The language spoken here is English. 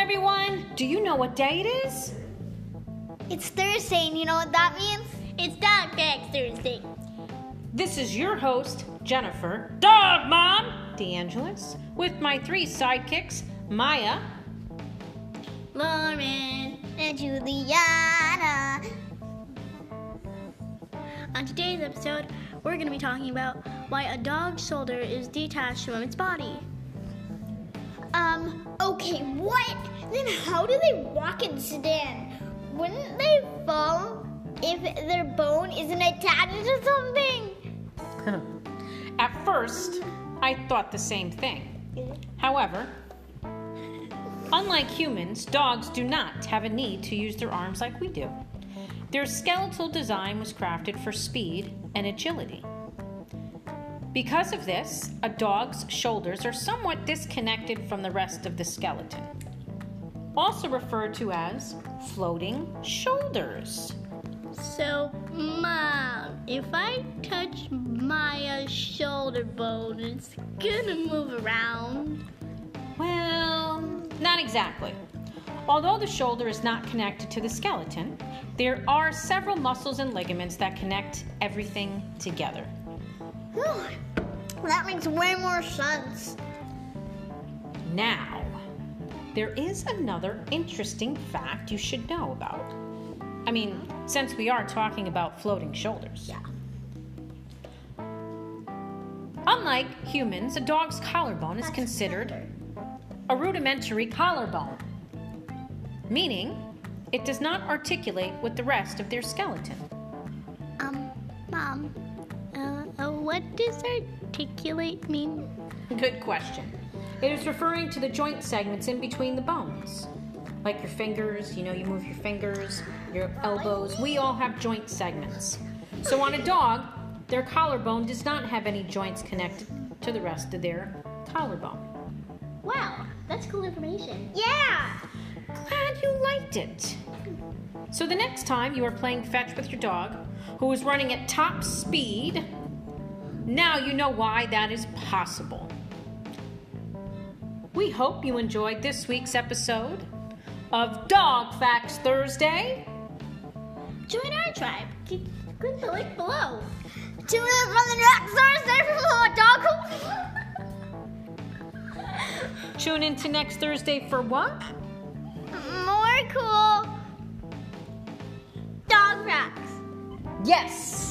everyone. Do you know what day it is? It's Thursday, and you know what that means? It's Dog Facts Thursday. This is your host, Jennifer, Dog Mom DeAngelis, with my three sidekicks, Maya, Lauren. And Juliana. On today's episode, we're going to be talking about why a dog's shoulder is detached from its body. Um, what? Then how do they walk and stand? Wouldn't they fall if their bone isn't attached to something? At first, I thought the same thing. However, unlike humans, dogs do not have a need to use their arms like we do. Their skeletal design was crafted for speed and agility. Because of this, a dog's shoulders are somewhat disconnected from the rest of the skeleton, also referred to as floating shoulders. So, Mom, if I touch Maya's shoulder bone, it's gonna move around. Well, not exactly. Although the shoulder is not connected to the skeleton, there are several muscles and ligaments that connect everything together. That makes way more sense. Now, there is another interesting fact you should know about. I mean, since we are talking about floating shoulders. Yeah. Unlike humans, a dog's collarbone is considered a rudimentary collarbone, meaning it does not articulate with the rest of their skeleton. Um, Mom, what does articulate mean? Good question. It is referring to the joint segments in between the bones. Like your fingers, you know, you move your fingers, your elbows. We all have joint segments. So on a dog, their collarbone does not have any joints connected to the rest of their collarbone. Wow, that's cool information. Yeah. Glad you liked it. So the next time you are playing fetch with your dog, who is running at top speed, now you know why that is possible. We hope you enjoyed this week's episode of Dog Facts Thursday. Join our tribe. Click the link below. Tune in for the next Thursday for more dog. Tune in to next Thursday for what? more cool dog facts. Yes.